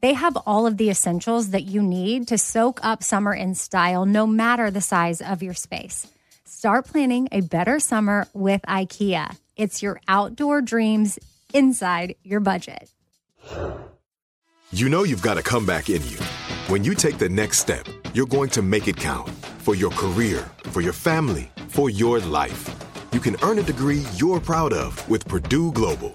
they have all of the essentials that you need to soak up summer in style, no matter the size of your space. Start planning a better summer with IKEA. It's your outdoor dreams inside your budget. You know you've got a comeback in you. When you take the next step, you're going to make it count for your career, for your family, for your life. You can earn a degree you're proud of with Purdue Global.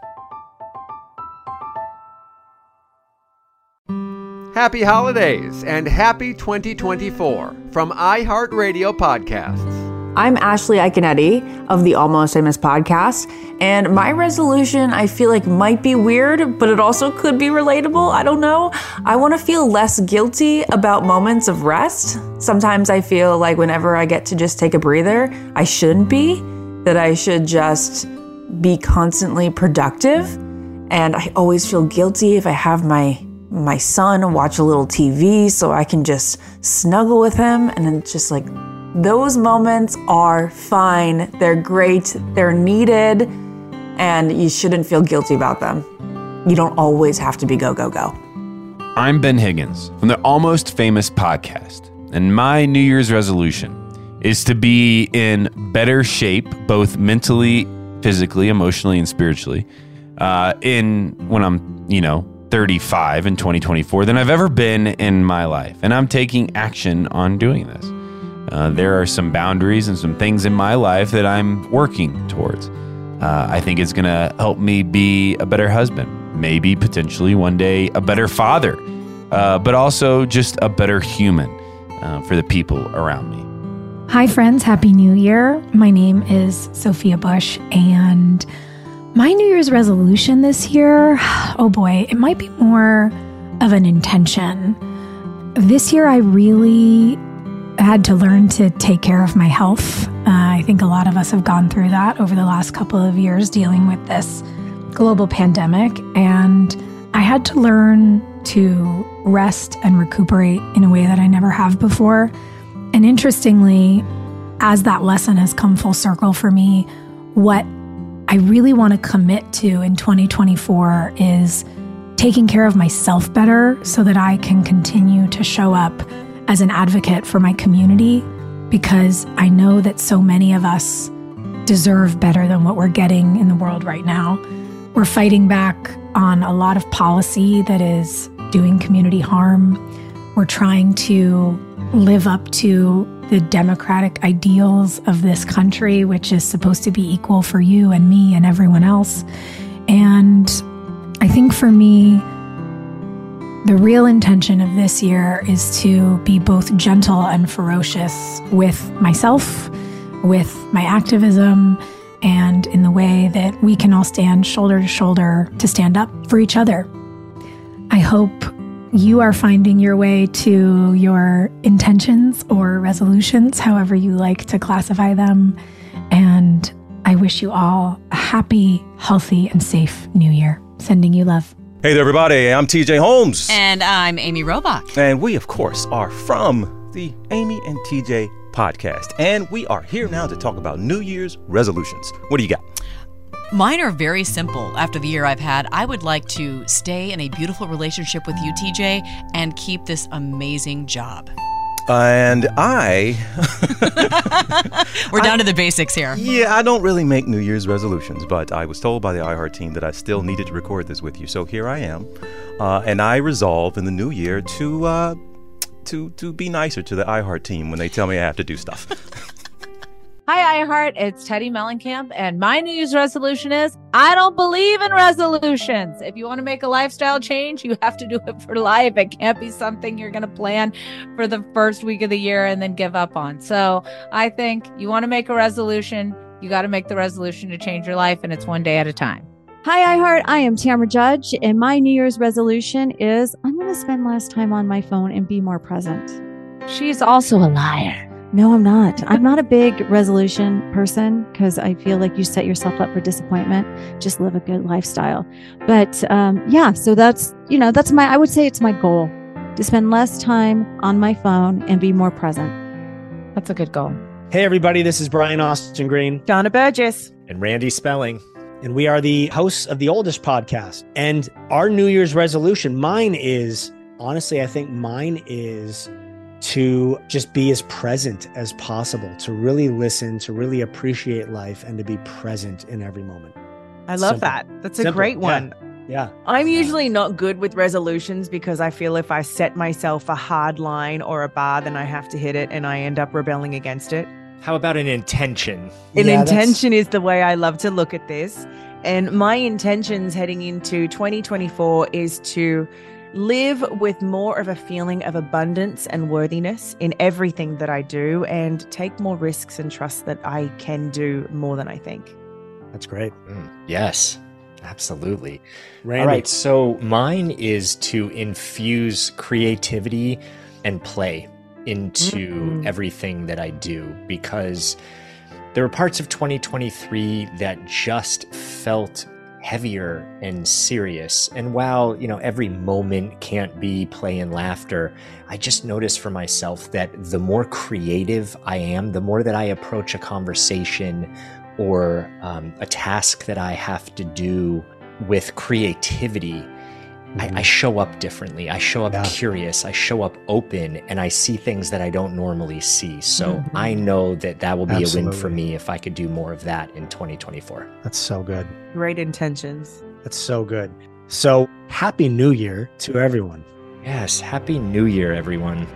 Happy holidays and happy 2024 from iHeartRadio Podcasts. I'm Ashley Iaconetti of the Almost Famous podcast, and my resolution I feel like might be weird, but it also could be relatable. I don't know. I want to feel less guilty about moments of rest. Sometimes I feel like whenever I get to just take a breather, I shouldn't be, that I should just be constantly productive. And I always feel guilty if I have my my son watch a little TV so I can just snuggle with him. And it's just like, those moments are fine. They're great. They're needed. And you shouldn't feel guilty about them. You don't always have to be go, go, go. I'm Ben Higgins from the Almost Famous podcast. And my New Year's resolution is to be in better shape, both mentally, physically, emotionally, and spiritually, uh, in when I'm, you know, 35 in 2024 than I've ever been in my life. And I'm taking action on doing this. Uh, there are some boundaries and some things in my life that I'm working towards. Uh, I think it's going to help me be a better husband, maybe potentially one day a better father, uh, but also just a better human uh, for the people around me. Hi, friends. Happy New Year. My name is Sophia Bush, and my New Year's resolution this year, oh boy, it might be more of an intention. This year, I really had to learn to take care of my health. Uh, I think a lot of us have gone through that over the last couple of years dealing with this global pandemic. And I had to learn to rest and recuperate in a way that I never have before. And interestingly, as that lesson has come full circle for me, what I really want to commit to in 2024 is taking care of myself better so that I can continue to show up as an advocate for my community because I know that so many of us deserve better than what we're getting in the world right now. We're fighting back on a lot of policy that is doing community harm. We're trying to live up to the democratic ideals of this country, which is supposed to be equal for you and me and everyone else. And I think for me, the real intention of this year is to be both gentle and ferocious with myself, with my activism, and in the way that we can all stand shoulder to shoulder to stand up for each other. I hope you are finding your way to your intentions or resolutions, however you like to classify them. And I wish you all a happy, healthy, and safe new year. Sending you love. Hey there, everybody. I'm TJ Holmes. And I'm Amy Robach. And we, of course, are from the Amy and TJ podcast. And we are here now to talk about New Year's resolutions. What do you got? Mine are very simple. After the year I've had, I would like to stay in a beautiful relationship with you, TJ, and keep this amazing job. And I. We're down to the basics here. Yeah, I don't really make New Year's resolutions, but I was told by the iHeart team that I still needed to record this with you. So here I am. Uh, and I resolve in the new year to. Uh, to, to be nicer to the iHeart team when they tell me I have to do stuff. Hi, iHeart. It's Teddi Mellencamp, and my New Year's resolution is I don't believe in resolutions. If you want to make a lifestyle change, you have to do it for life. It can't be something you're going to plan for the first week of the year and then give up on. So I think you want to make a resolution, you got to make the resolution to change your life, and it's one day at a time. Hi, iHeart. I am Tamra Judge, and my New Year's resolution is I'm going to spend less time on my phone and be more present. She's also a liar. No, I'm not. I'm not a big resolution person because I feel like you set yourself up for disappointment. Just live a good lifestyle. But um, yeah, so that's, you know, that's my, I would say it's my goal to spend less time on my phone and be more present. That's a good goal. Hey, everybody. This is Brian Austin Green. Sharna Burgess. And Randy Spelling and we are the hosts of the Oldish podcast. And our New Year's resolution, mine is honestly, I think mine is to just be as present as possible, to really listen, to really appreciate life, and to be present in every moment. I love Simple. that. That's a Simple. great one. Yeah. yeah. I'm usually not good with resolutions because I feel if I set myself a hard line or a bar, then I have to hit it and I end up rebelling against it. How about an intention? An yeah, intention that's... is the way I love to look at this. And my intentions heading into 2024 is to live with more of a feeling of abundance and worthiness in everything that I do and take more risks and trust that I can do more than I think. That's great. Mm, yes, absolutely. Randy. All right. So mine is to infuse creativity and play into mm-hmm. everything that I do because there were parts of 2023 that just felt heavier and serious. And while, you know, every moment can't be play and laughter, I just notice for myself that the more creative I am, the more that I approach a conversation or um, a task that I have to do with creativity. I, I, show up differently. I show up yeah. curious. I show up open and I see things that I don't normally see. So mm-hmm. I know that that will be Absolutely. a win for me if I could do more of that in 2024. That's so good. Great intentions. That's so good. So happy new year to everyone. Yes. Happy new year, everyone.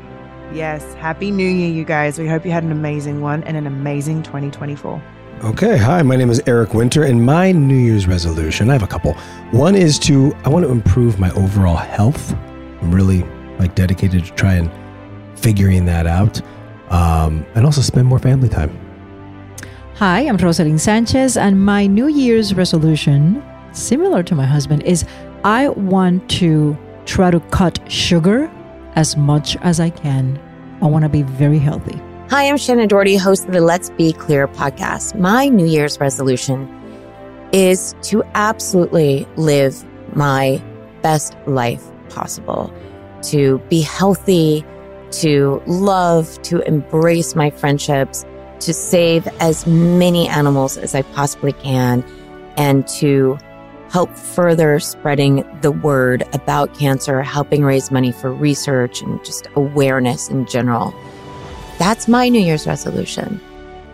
Yes. Happy new year, you guys. We hope you had an amazing one and an amazing 2024. Okay, hi, my name is Eric Winter, and my New Year's resolution, I have a couple. One is to, I want to improve my overall health. I'm really like dedicated to try and figuring that out, um, and also spend more family time. Hi, I'm Roselyn Sanchez, and my New Year's resolution, similar to my husband, is I want to try to cut sugar as much as I can. I want to be very healthy. Hi, I'm Shannen Doherty, host of the Let's Be Clear podcast. My New Year's resolution is to absolutely live my best life possible, to be healthy, to love, to embrace my friendships, to save as many animals as I possibly can, and to help further spreading the word about cancer, helping raise money for research and just awareness in general. That's my New Year's resolution.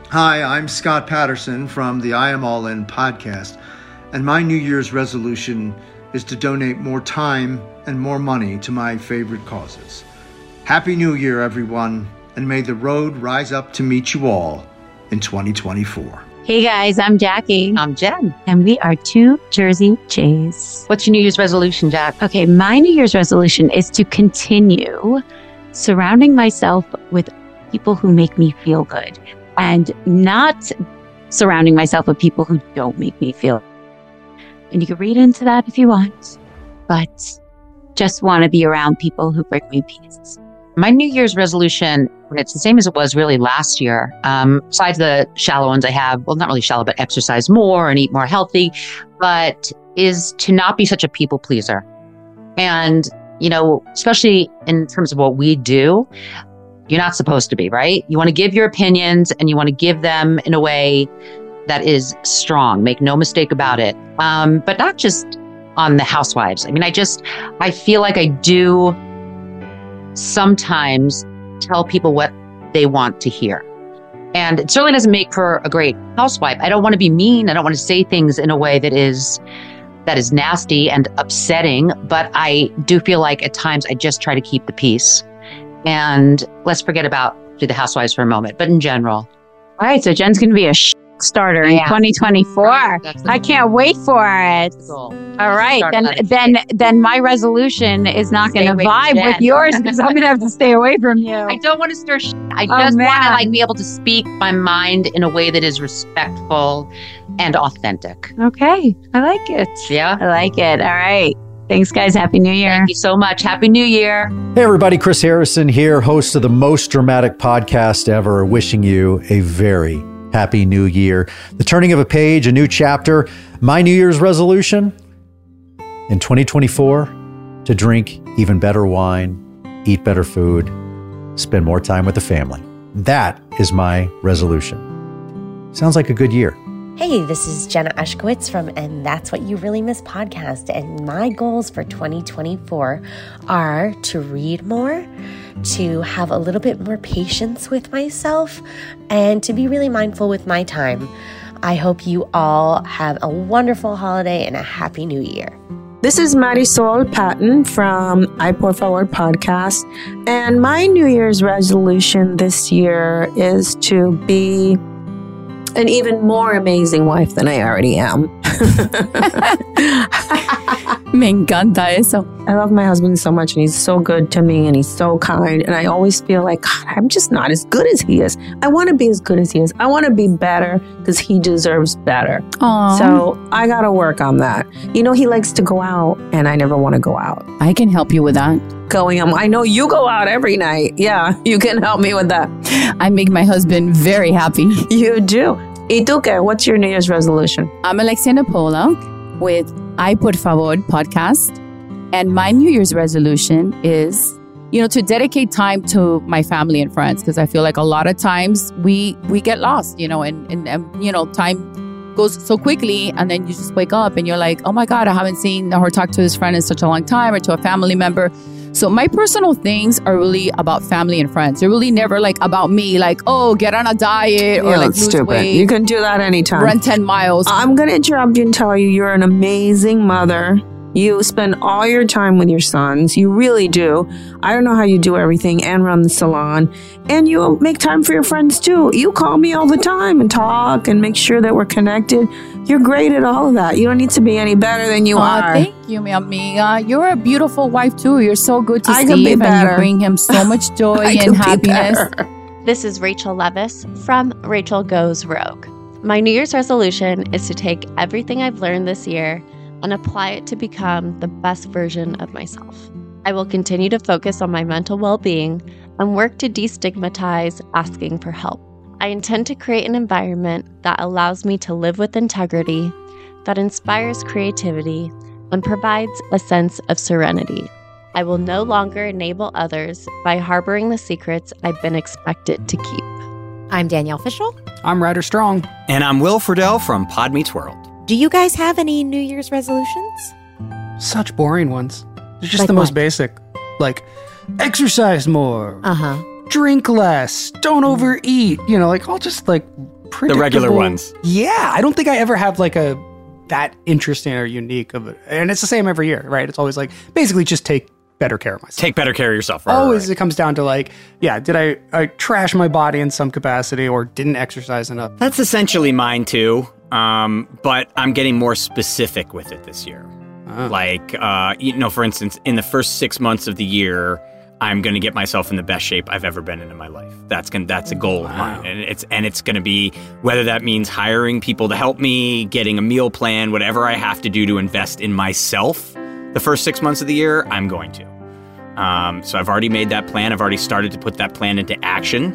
Hi, I'm Scott Patterson from the I Am All In podcast, and my New Year's resolution is to donate more time and more money to my favorite causes. Happy New Year, everyone, and may the road rise up to meet you all in 2024. Hey guys, I'm Jackie. I'm Jen. And we are two Jersey Jays. What's your New Year's resolution, Jack? Okay, my New Year's resolution is to continue surrounding myself with people who make me feel good and not surrounding myself with people who don't make me feel. And you can read into that if you want, but just want to be around people who bring me peace. My New Year's resolution, it's the same as it was really last year, um, besides the shallow ones I have, well, not really shallow, but exercise more and eat more healthy, but is to not be such a people pleaser. And, you know, especially in terms of what we do, you're not supposed to be, right? You want to give your opinions and you want to give them in a way that is strong. Make no mistake about it. Um, but not just on the housewives. I mean, I just, I feel like I do sometimes tell people what they want to hear. And it certainly doesn't make for a great housewife. I don't want to be mean. I don't want to say things in a way that is that is nasty and upsetting, but I do feel like at times I just try to keep the peace. And let's forget about do the housewives for a moment, but in general. All right, so Jen's going to be a sh- starter in Yeah. 2024. I can't wait for it. All right, then then then my resolution is not going to vibe with yours because I'm going to have to stay away from you. I don't want to stir sh- I Oh, just want to like be able to speak my mind in a way that is respectful and authentic. Okay, I like it. Yeah. I like it. All right. Thanks, guys. Happy New Year. Thank you so much. Happy New Year. Hey, everybody, Chris Harrison here, host of the most dramatic podcast ever, wishing you a very happy new year. The turning of a page, a new chapter. My New Year's resolution in 2024 to drink even better wine, eat better food, spend more time with the family. That is my resolution. Sounds like a good year. Hey, this is Jenna Ushkowitz from And That's What You Really Miss podcast. And my goals for 2024 are to read more, to have a little bit more patience with myself, and to be really mindful with my time. I hope you all have a wonderful holiday and a happy new year. This is Marysol Patton from Ay Por Favor podcast. And my New Year's resolution this year is to be an even more amazing wife than I already am. Me encanta eso. I love my husband so much and he's so good to me and he's so kind. And I always feel like, God, I'm just not as good as he is. I want to be as good as he is. I want to be better because he deserves better. Aw. So I got to work on that. You know, he likes to go out and I never want to go out. I can help you with that. Going, um, I know you go out every night. Yeah, you can help me with that. I make my husband very happy. You do. ¿Y tú qué? What's your New Year's resolution? I'm Alexia Nepola with Ay Por Favor podcast. And my New Year's resolution is, you know, to dedicate time to my family and friends because I feel like a lot of times we we get lost, you know, and, and, and you know, time goes so quickly and then you just wake up and you're like, oh my God, I haven't seen or talked to this friend in such a long time or to a family member. So my personal things are really about family and friends. They're really never like about me, like, oh, get on a diet or Yeah, like lose stupid. weight. You can do that anytime. Run 10 miles. I'm going to interrupt you and tell you you're an amazing mother. You spend all your time with your sons. You really do. I don't know how you do everything and run the salon. And you make time for your friends too. You call me all the time and talk and make sure that we're connected. You're great at all of that. You don't need to be any better than you Aw, are. Thank you, mi amiga. You're a beautiful wife too. You're so good to I Steve, could be and you bring him so much joy I and could be happiness. better. This is Rachel Leviss from Rachel Goes Rogue. My New Year's resolution is to take everything I've learned this year and apply it to become the best version of myself. I will continue to focus on my mental well being and work to destigmatize asking for help. I intend to create an environment that allows me to live with integrity, that inspires creativity, and provides a sense of serenity. I will no longer enable others by harboring the secrets I've been expected to keep. I'm Danielle Fishel. I'm Ryder Strong. And I'm Will Friedle from Pod Meets World. Do you guys have any New Year's resolutions? Such boring ones. They're just Like the most what? basic. Like, exercise more, Uh huh. drink less, don't overeat. You know, like all just like predictable. The regular ones. Yeah, I don't think I ever have like a that interesting or unique of it. And it's the same every year, right? It's always like basically just take better care of myself. Take better care of yourself. Right, Always right. it comes down to like, yeah, did I, I trash my body in some capacity or didn't exercise enough? That's essentially mine too. Um, but I'm getting more specific with it this year. Like, uh, you know, for instance, in the first six months of the year, I'm going to get myself in the best shape I've ever been in in my life. That's going that's a goal of mine, and it's and it's going to be whether that means hiring people to help me, getting a meal plan, whatever I have to do to invest in myself. The first six months of the year, I'm going to. Um, so I've already made that plan. I've already started to put that plan into action.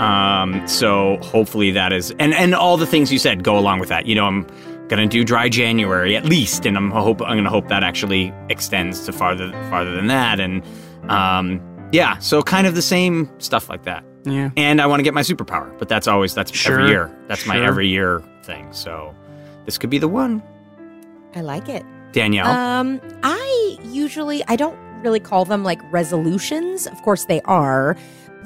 Um, so hopefully that is, and and all the things you said go along with that. You know, I'm gonna do dry January at least, and I'm hope I'm gonna hope that actually extends to farther farther than that. And um, yeah, so kind of the same stuff like that. Yeah. And I want to get my superpower, but that's always that's Sure, every year. That's my every year thing. So this could be the one. I like it. Danielle. Um, I usually I don't really call them like resolutions. Of course they are,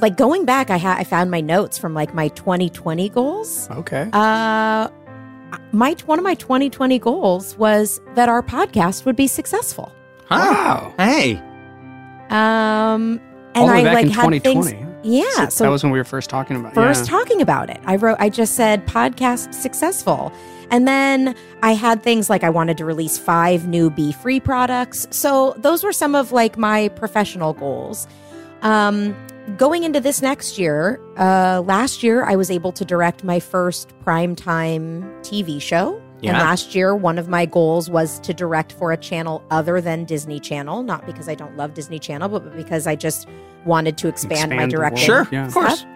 like going back, I had I found my notes from like my 2020 goals. Okay. Uh, my one of my 2020 goals was that our podcast would be successful. Wow. Hey. Um, and All the way I back like in had 2020. things. Yeah, so that was when we were first talking about. first yeah. talking about it. I wrote, I just said podcast successful. And then I had things like I wanted to release five new Be Free products. So those were some of like my professional goals. Um, going into this next year, uh, last year I was able to direct my first primetime TV show. And last year, one of my goals was to direct for a channel other than Disney Channel, not because I don't love Disney Channel, but because I just wanted to expand, my Expand the world. directing. Sure, yeah. of stuff. course.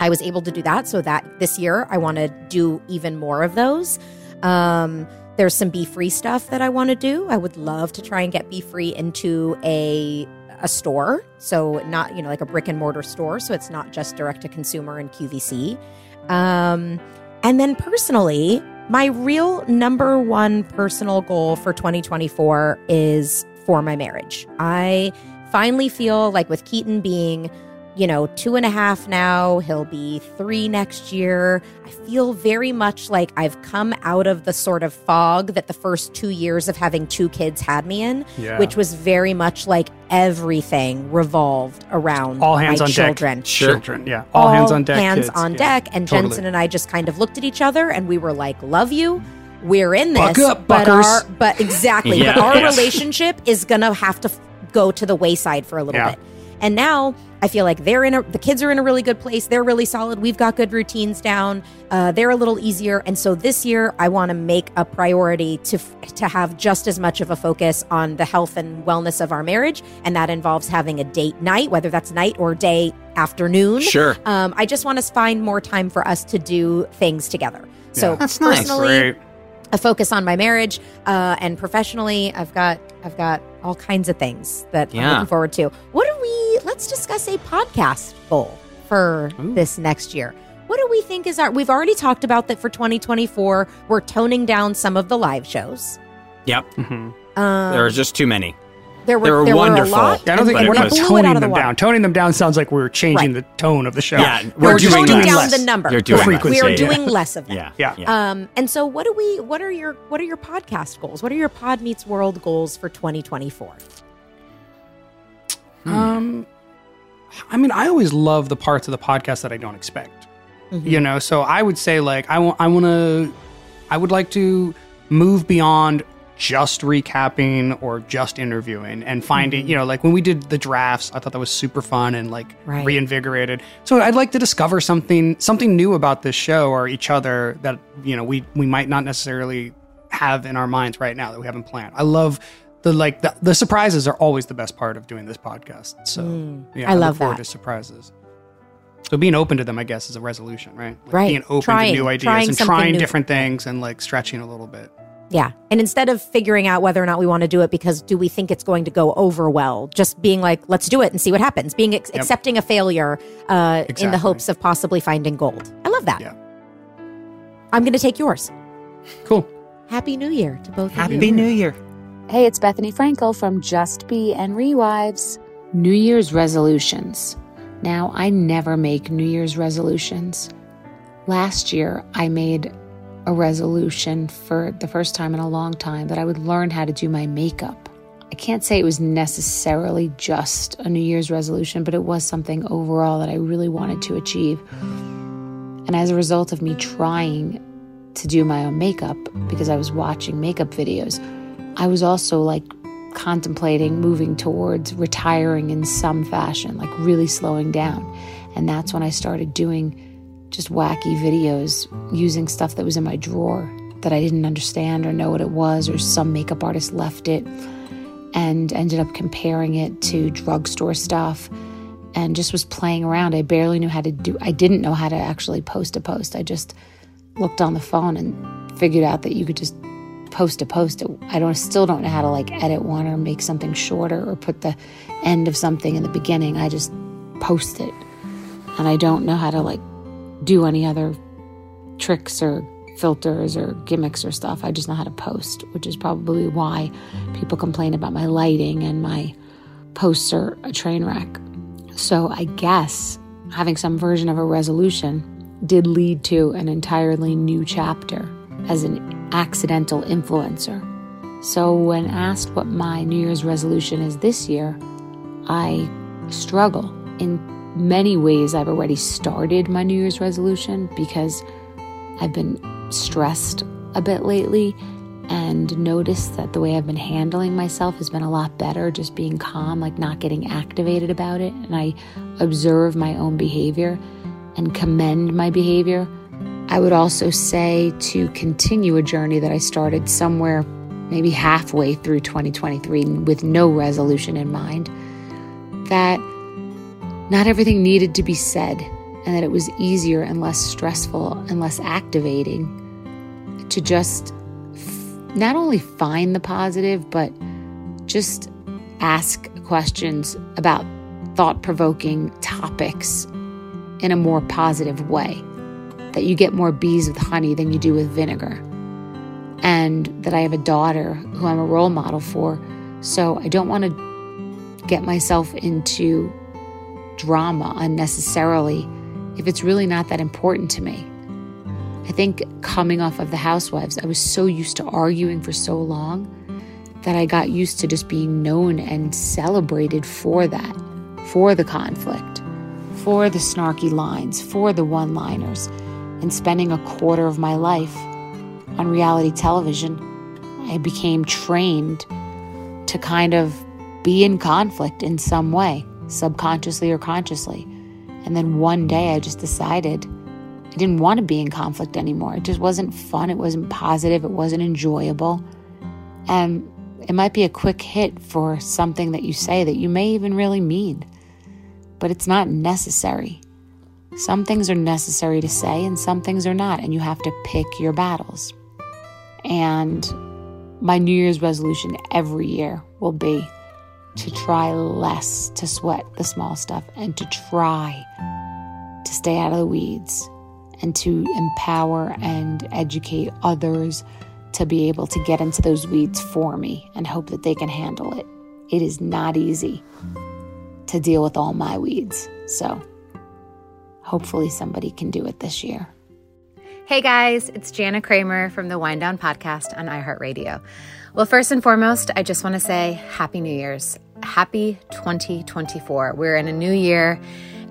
I was able to do that. So that this year I want to do even more of those. Um, there's some Be Free stuff that I want to do. I would love to try and get Be Free into a a store. So not, you know, like a brick and mortar store. So it's not just direct to consumer and QVC. Um, and then personally, my real number one personal goal for 2024 is for my marriage. I finally feel like with Keaton being you know, two and a half now. He'll be three next year. I feel very much like I've come out of the sort of fog that the first two years of having two kids had me in, Yeah. which was very much like everything revolved around All hands my on children. deck. Children. Yeah. All, hands on deck. Hands kids. on Yeah. deck. And Totally. Jensen and I just kind of looked at each other and we were like, "Love you." We're in this, Buck up, but buckers. our but exactly, Yeah. but our Yes. relationship is gonna have to f- go to the wayside for a little Yeah. bit. And now I feel like they're in a, the kids are in a really good place. They're really solid. We've got good routines down. Uh, they're a little easier. And so this year, I want to make a priority to f- to have just as much of a focus on the health and wellness of our marriage, and that involves having a date night, whether that's night or day afternoon. Sure. Um, I just want to find more time for us to do things together. So Yeah. That's nice. personally, Great. a focus on my marriage, uh, and professionally, I've got I've got all kinds of things that I'm looking forward to. What do we? Let's discuss a podcast goal for this next year. What do we think is our? We've already talked about that for 2024. We're toning down some of the live shows. Yep. Um, there are just too many. There were they were there wonderful. were a lot. Yeah, I don't think we're not blew it toning out of the them down. Toning them down sounds like we're changing Right. the tone of the show. Yeah, We're, doing toning down less. the number. You're doing the frequency. We are yeah. doing less of them. Yeah. Yeah. Um, and so what do we? What are your what are your podcast goals? What are your Pod Meets World goals for 2024? Um, I mean, I always love the parts of the podcast that I don't expect. Mm-hmm. You know, so I would say like I want I want to I would like to move beyond just recapping or just interviewing and finding, Mm-hmm. you know, like when we did the drafts, I thought that was super fun and like Right. reinvigorated. So I'd like to discover something something new about this show or each other that, you know, we we might not necessarily have in our minds right now that we haven't planned. I love the like the, the surprises are always the best part of doing this podcast. So Mm. yeah, I look love forward that. to surprises. So being open to them, I guess, is a resolution, right? Like Right. Being open Trying- to new ideas trying and trying new. different things and like stretching a little bit. Yeah. And instead of figuring out whether or not we want to do it because do we think it's going to go over well, just being like, let's do it and see what happens, being ex- Yep. accepting a failure uh, in the hopes of possibly finding gold. I love that. Yeah. I'm going to take yours. Cool. Happy New Year to both of you. Happy New Year. Hey, it's Bethenny Frankel from Just B and Rewives. New Year's resolutions. Now, I never make New Year's resolutions. Last year, I made a resolution for the first time in a long time that I would learn how to do my makeup. I can't say it was necessarily just a New Year's resolution, but it was something overall that I really wanted to achieve. And as a result of me trying to do my own makeup, because I was watching makeup videos, I was also like contemplating moving towards retiring in some fashion, like really slowing down. And that's when I started doing just wacky videos using stuff that was in my drawer that I didn't understand or know what it was, or some makeup artist left it and ended up comparing it to drugstore stuff and just was playing around. I barely knew how to do I didn't know how to actually post a post. I just looked on the phone and figured out that you could just post a post. I don't still don't know how to like edit one or make something shorter or put the end of something in the beginning. I just post it. And I don't know how to like do any other tricks or filters or gimmicks or stuff. I just know how to post, which is probably why people complain about my lighting and my posts are a train wreck. So I guess having some version of a resolution did lead to an entirely new chapter as an accidental influencer. So, when asked what my New Year's resolution is this year, I struggle. In many ways, I've already started my New Year's resolution because I've been stressed a bit lately and noticed that the way I've been handling myself has been a lot better, just being calm, like not getting activated about it. And I observe my own behavior and commend my behavior. I would also say to continue a journey that I started somewhere maybe halfway through 2023 with no resolution in mind, that not everything needed to be said, and that it was easier and less stressful and less activating to just not only find the positive, but just ask questions about thought provoking topics in a more positive way. That you get more bees with honey than you do with vinegar. And that I have a daughter who I'm a role model for. So I don't want to get myself into drama unnecessarily if it's really not that important to me. I think coming off of the housewives, I was so used to arguing for so long that I got used to just being known and celebrated for that, for the conflict, for the snarky lines, for the one liners. And spending a quarter of my life on reality television, I became trained to kind of be in conflict in some way, subconsciously or consciously. And then one day I just decided I didn't want to be in conflict anymore. It just wasn't fun. It wasn't positive. It wasn't enjoyable. And it might be a quick hit for something that you say that you may even really mean, but it's not necessary. Some things are necessary to say, and some things are not, and you have to pick your battles. And my New Year's resolution every year will be to try less to sweat the small stuff and to try to stay out of the weeds and to empower and educate others to be able to get into those weeds for me and hope that they can handle it. It is not easy to deal with all my weeds. So hopefully somebody can do it this year. Hey guys, it's Jana Kramer from the Whine Down Podcast on iHeartRadio. Well, first and foremost, I just want to say Happy New Year's. Happy 2024. We're in a new year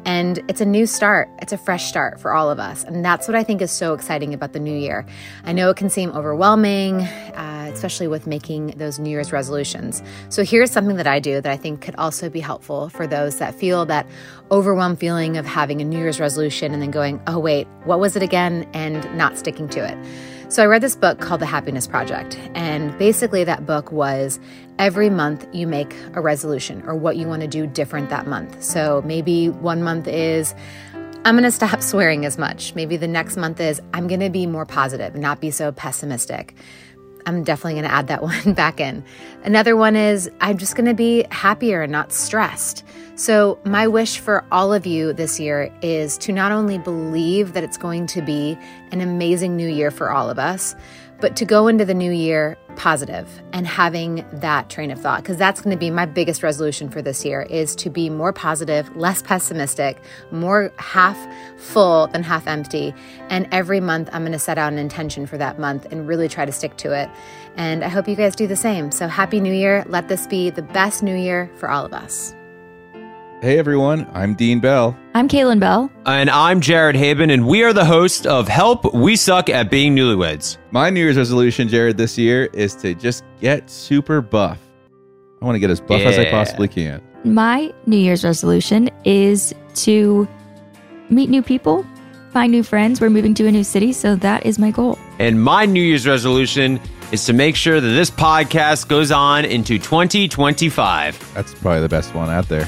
and it's a new start. It's a fresh start for all of us. And that's what I think is so exciting about the new year. I know it can seem overwhelming, uh, especially with making those New Year's resolutions. So here's something that I do that I think could also be helpful for those that feel that overwhelmed feeling of having a New Year's resolution and then going, oh, wait, what was it again? And not sticking to it. So I read this book called The Happiness Project. And basically, that book was every month you make a resolution or what you want to do different that month. So maybe one month is, I'm going to stop swearing as much. Maybe the next month is, I'm going to be more positive, not be so pessimistic. I'm definitely going to add that one back in. Another one is, I'm just going to be happier and not stressed. So, my wish for all of you this year is to not only believe that it's going to be an amazing new year for all of us, but to go into the new year positive and having that train of thought because that's going to be my biggest resolution for this year is to be more positive less pessimistic more half full than half empty. And every month i'm going to set out an intention for that month and really try to stick to it. And i hope you guys do the same. So happy new year. Let this be the best new year for all of us Hey everyone, I'm Dean Bell. I'm Caelynn Bell. And I'm Jared Haibon, and we are the host of Help We Suck at Being Newlyweds. My New Year's resolution, Jared, this year is to just get super buff. I want to get as buff as I possibly can. My New Year's resolution is to meet new people, find new friends. We're moving to a new city, so that is my goal. And my New Year's resolution is to make sure that this podcast goes on into 2025. That's probably the best one out there.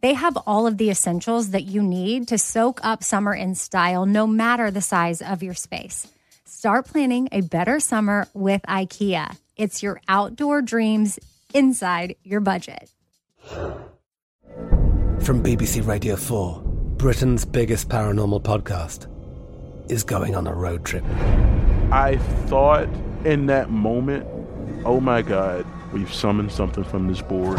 they have all of the essentials that you need to soak up summer in style, no matter the size of your space. Start planning a better summer with IKEA. It's your outdoor dreams inside your budget. From BBC Radio 4, Britain's biggest paranormal podcast is going on a road trip. I thought in that moment, oh my God, we've summoned something from this board.